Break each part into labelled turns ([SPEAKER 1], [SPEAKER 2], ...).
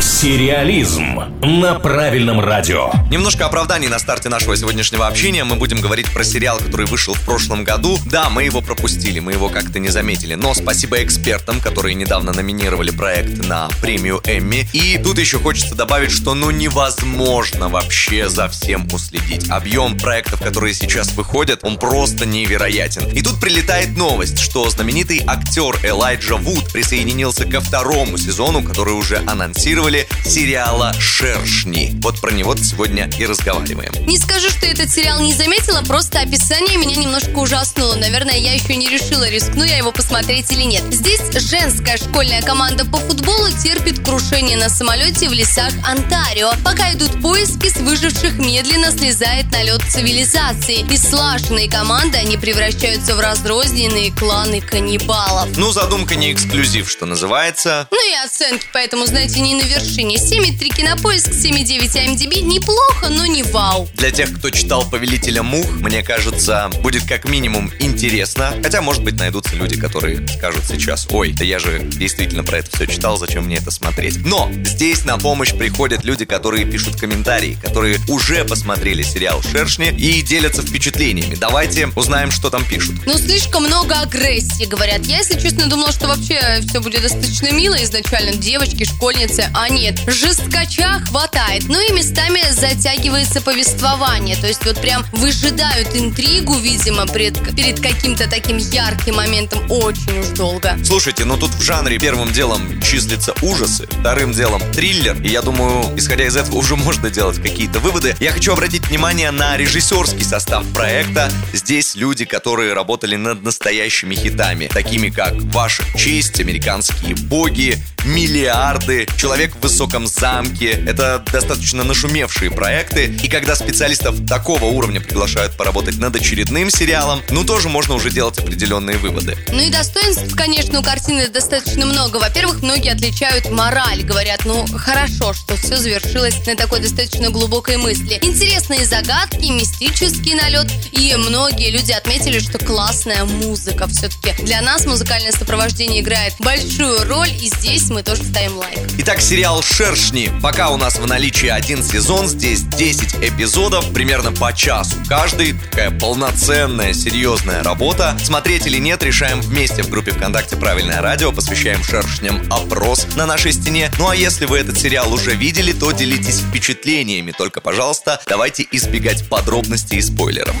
[SPEAKER 1] Сериализм на правильном радио.
[SPEAKER 2] Немножко оправданий на старте нашего сегодняшнего общения. Мы будем говорить про сериал, который вышел в прошлом году. Да, мы его пропустили, мы его как-то не заметили. Но спасибо экспертам, которые недавно номинировали проект на премию Эмми. И тут еще хочется добавить, что ну невозможно вообще за всем уследить. Объем проектов, которые сейчас выходят, он просто невероятен. И тут прилетает новость, что знаменитый актер Элайджа Вуд присоединился ко второму сезону, который уже анонсировали анонсировали сериала «Шершни». Вот про него сегодня и разговариваем.
[SPEAKER 3] Не скажу, что этот сериал не заметила, просто описание меня немножко ужаснуло. Наверное, я еще не решила, рискну я его посмотреть или нет. Здесь женская школьная команда по футболу терпит крушение на самолете в лесах Онтарио. Пока идут поиски, с выживших медленно слезает на лед цивилизации. И слаженные команды они превращаются в разрозненные кланы каннибалов.
[SPEAKER 2] Ну, задумка не эксклюзив, что называется.
[SPEAKER 3] Ну и оценки, поэтому, знаете, не на вершине. 7,3 кинопоиск, 7,9 IMDb. Неплохо, но не вау.
[SPEAKER 2] Для тех, кто читал «Повелителя мух», мне кажется, будет как минимум интересно. Хотя, может быть, найдутся люди, которые скажут сейчас, ой, да я же действительно про это все читал, зачем мне это смотреть. Но здесь на помощь приходят люди, которые пишут комментарии, которые уже посмотрели сериал «Шершни» и делятся впечатлениями. Давайте узнаем, что там пишут.
[SPEAKER 3] Ну, слишком много агрессии, говорят. Я, если честно, думала, что вообще все будет достаточно мило изначально. Девочки, школьницы, а нет, жесткача хватает. Ну и местами затягивается повествование. То есть вот прям выжидают интригу, видимо, перед, перед каким-то таким ярким моментом очень уж долго.
[SPEAKER 2] Слушайте, ну тут в жанре первым делом числятся ужасы, вторым делом триллер. И я думаю, исходя из этого уже можно делать какие-то выводы. Я хочу обратить внимание на режиссерский состав проекта. Здесь люди, которые работали над настоящими хитами, такими как «Ваша честь», «Американские боги», «Миллиарды», «Человек «Человек в высоком замке». Это достаточно нашумевшие проекты. И когда специалистов такого уровня приглашают поработать над очередным сериалом, ну тоже можно уже делать определенные выводы.
[SPEAKER 3] Ну и достоинств, конечно, у картины достаточно много. Во-первых, многие отличают мораль. Говорят, ну хорошо, что все завершилось на такой достаточно глубокой мысли. Интересные загадки, мистический налет. И многие люди отметили, что классная музыка. Все-таки для нас музыкальное сопровождение играет большую роль. И здесь мы тоже ставим лайк.
[SPEAKER 2] Итак, сериал сериал «Шершни». Пока у нас в наличии один сезон, здесь 10 эпизодов, примерно по часу каждый. Такая полноценная, серьезная работа. Смотреть или нет, решаем вместе в группе ВКонтакте «Правильное радио». Посвящаем «Шершням» опрос на нашей стене. Ну а если вы этот сериал уже видели, то делитесь впечатлениями. Только, пожалуйста, давайте избегать подробностей и спойлеров.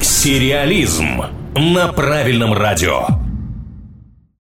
[SPEAKER 1] Сериализм на правильном радио.